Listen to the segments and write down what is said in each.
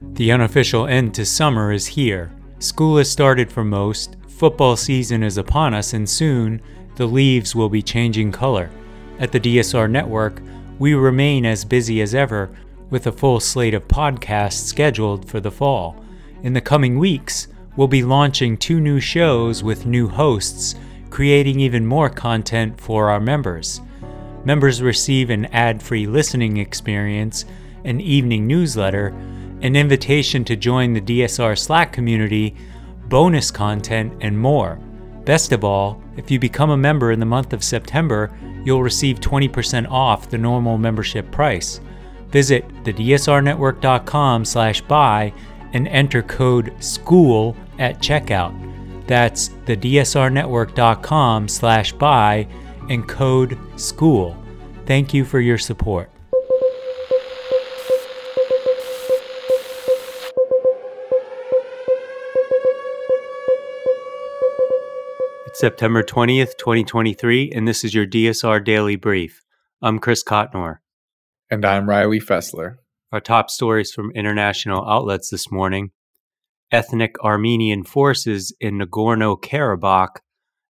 The unofficial end to summer is here. School has started for most, football season is upon us, and soon the leaves will be changing color. At the DSR Network, we remain as busy as ever with a full slate of podcasts scheduled for the fall. In the coming weeks, we'll be launching two new shows with new hosts, creating even more content for our members. Members receive an ad free listening experience, an evening newsletter, an invitation to join the DSR Slack community, bonus content, and more. Best of all, if you become a member in the month of September, you'll receive 20% off the normal membership price. Visit thedsrnetwork.com slash buy and enter code SCHOOL at checkout. That's thedsrnetwork.com slash buy and code SCHOOL. Thank you for your support. September 20th, 2023, and this is your DSR Daily Brief. I'm Chris Cotnor. And I'm Riley Fessler. Our top stories from international outlets this morning ethnic Armenian forces in Nagorno Karabakh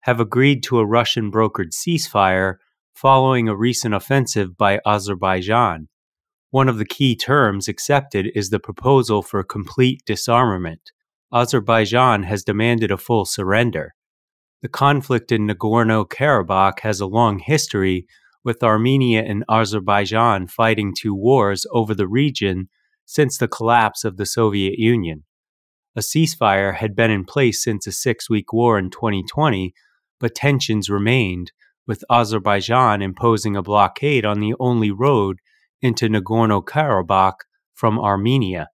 have agreed to a Russian brokered ceasefire following a recent offensive by Azerbaijan. One of the key terms accepted is the proposal for complete disarmament. Azerbaijan has demanded a full surrender. The conflict in Nagorno Karabakh has a long history with Armenia and Azerbaijan fighting two wars over the region since the collapse of the Soviet Union. A ceasefire had been in place since a six week war in 2020, but tensions remained, with Azerbaijan imposing a blockade on the only road into Nagorno Karabakh from Armenia.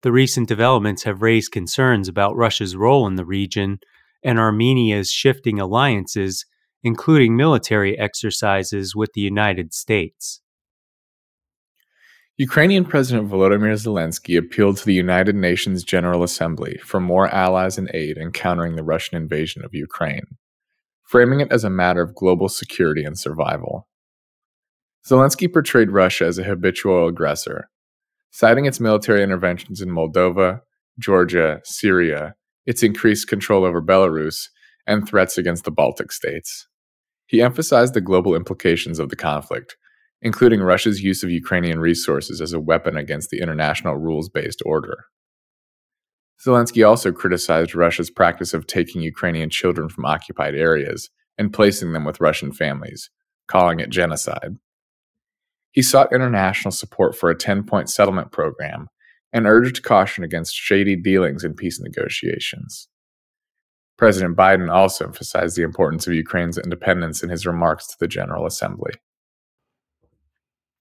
The recent developments have raised concerns about Russia's role in the region and Armenia's shifting alliances including military exercises with the United States. Ukrainian President Volodymyr Zelensky appealed to the United Nations General Assembly for more allies and aid in countering the Russian invasion of Ukraine, framing it as a matter of global security and survival. Zelensky portrayed Russia as a habitual aggressor, citing its military interventions in Moldova, Georgia, Syria, its increased control over Belarus, and threats against the Baltic states. He emphasized the global implications of the conflict, including Russia's use of Ukrainian resources as a weapon against the international rules based order. Zelensky also criticized Russia's practice of taking Ukrainian children from occupied areas and placing them with Russian families, calling it genocide. He sought international support for a 10 point settlement program and urged caution against shady dealings in peace negotiations. President Biden also emphasized the importance of Ukraine's independence in his remarks to the General Assembly.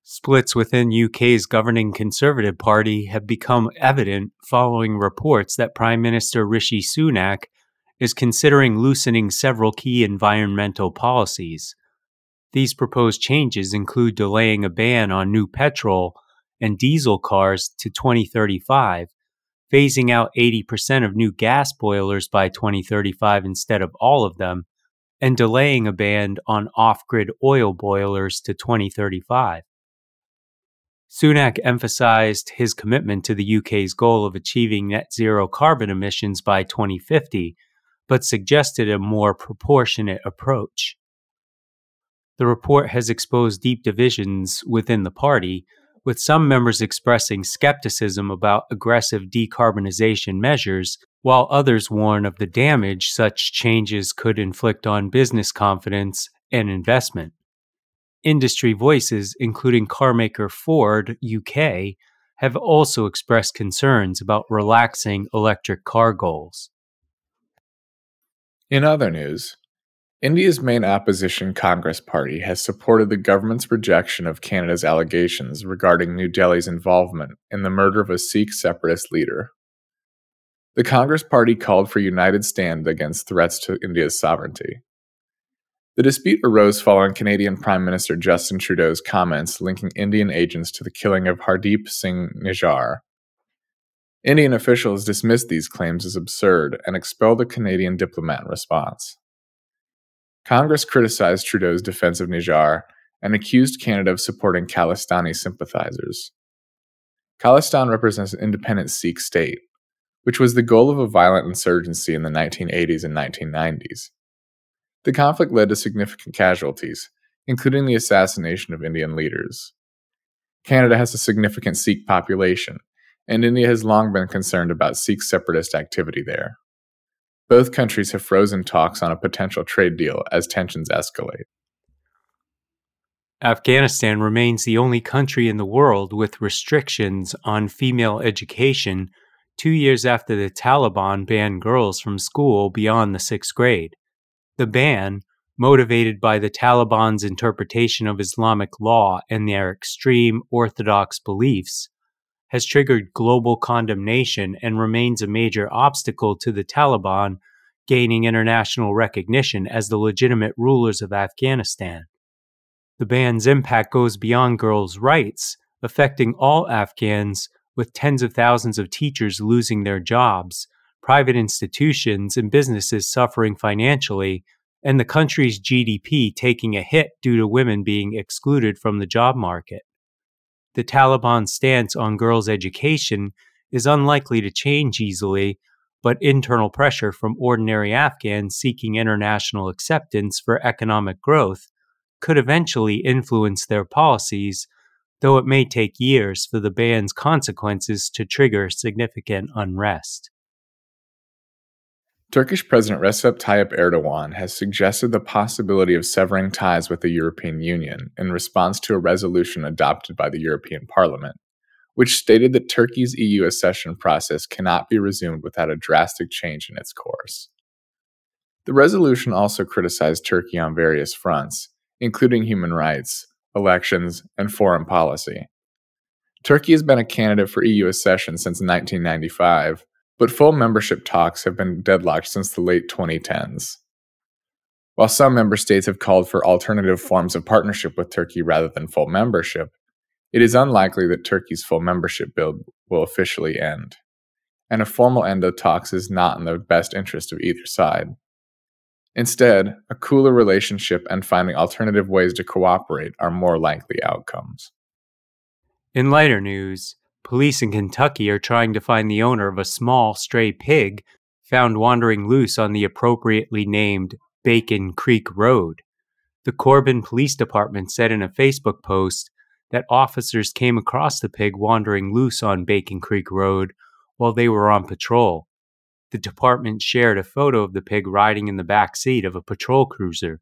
Splits within UK's governing Conservative Party have become evident following reports that Prime Minister Rishi Sunak is considering loosening several key environmental policies. These proposed changes include delaying a ban on new petrol and diesel cars to 2035 phasing out 80% of new gas boilers by 2035 instead of all of them, and delaying a ban on off grid oil boilers to 2035. Sunak emphasized his commitment to the UK's goal of achieving net zero carbon emissions by 2050, but suggested a more proportionate approach. The report has exposed deep divisions within the party, with some members expressing skepticism about aggressive decarbonization measures, while others warn of the damage such changes could inflict on business confidence and investment. Industry voices, including carmaker Ford UK, have also expressed concerns about relaxing electric car goals. In other news, India's main opposition Congress Party has supported the government's rejection of Canada's allegations regarding New Delhi's involvement in the murder of a Sikh separatist leader. The Congress Party called for united stand against threats to India's sovereignty. The dispute arose following Canadian Prime Minister Justin Trudeau's comments linking Indian agents to the killing of Hardeep Singh Nijjar. Indian officials dismissed these claims as absurd and expelled a Canadian diplomat in response. Congress criticized Trudeau's defense of Nijjar and accused Canada of supporting Khalistani sympathizers. Khalistan represents an independent Sikh state, which was the goal of a violent insurgency in the 1980s and 1990s. The conflict led to significant casualties, including the assassination of Indian leaders. Canada has a significant Sikh population, and India has long been concerned about Sikh separatist activity there. Both countries have frozen talks on a potential trade deal as tensions escalate. Afghanistan remains the only country in the world with restrictions on female education two years after the Taliban banned girls from school beyond the sixth grade. The ban, motivated by the Taliban's interpretation of Islamic law and their extreme orthodox beliefs, has triggered global condemnation and remains a major obstacle to the Taliban gaining international recognition as the legitimate rulers of Afghanistan. The ban's impact goes beyond girls' rights, affecting all Afghans, with tens of thousands of teachers losing their jobs, private institutions and businesses suffering financially, and the country's GDP taking a hit due to women being excluded from the job market. The Taliban's stance on girls' education is unlikely to change easily, but internal pressure from ordinary Afghans seeking international acceptance for economic growth could eventually influence their policies, though it may take years for the ban's consequences to trigger significant unrest. Turkish President Recep Tayyip Erdogan has suggested the possibility of severing ties with the European Union in response to a resolution adopted by the European Parliament, which stated that Turkey's EU accession process cannot be resumed without a drastic change in its course. The resolution also criticized Turkey on various fronts, including human rights, elections, and foreign policy. Turkey has been a candidate for EU accession since 1995, but full membership talks have been deadlocked since the late 2010s. While some member states have called for alternative forms of partnership with Turkey rather than full membership, it is unlikely that Turkey's full membership build will officially end. And a formal end of talks is not in the best interest of either side. Instead, a cooler relationship and finding alternative ways to cooperate are more likely outcomes. In lighter news, police in Kentucky are trying to find the owner of a small stray pig found wandering loose on the appropriately named Bacon Creek Road. The Corbin Police Department said in a Facebook post that officers came across the pig wandering loose on Bacon Creek Road while they were on patrol the department shared a photo of the pig riding in the back seat of a patrol cruiser.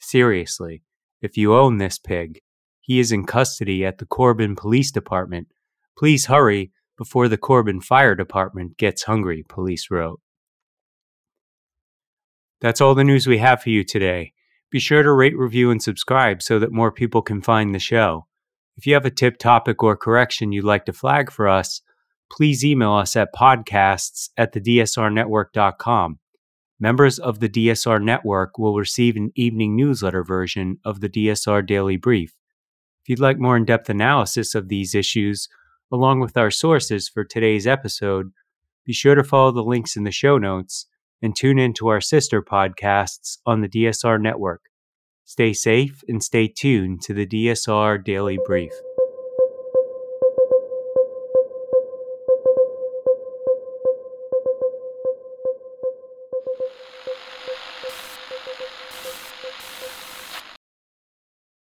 Seriously, if you own this pig, he is in custody at the Corbin Police Department. Please hurry before the Corbin Fire Department gets hungry, police wrote. That's all the news we have for you today. Be sure to rate, review, and subscribe so that more people can find the show. If you have a tip, topic, or correction you'd like to flag for us, please email us at podcasts at thedsrnetwork.com. Members of the DSR Network will receive an evening newsletter version of the DSR Daily Brief. If you'd like more in depth analysis of these issues, along with our sources for today's episode, be sure to follow the links in the show notes and tune in to our sister podcasts on the DSR Network. Stay safe and stay tuned to the DSR Daily Brief.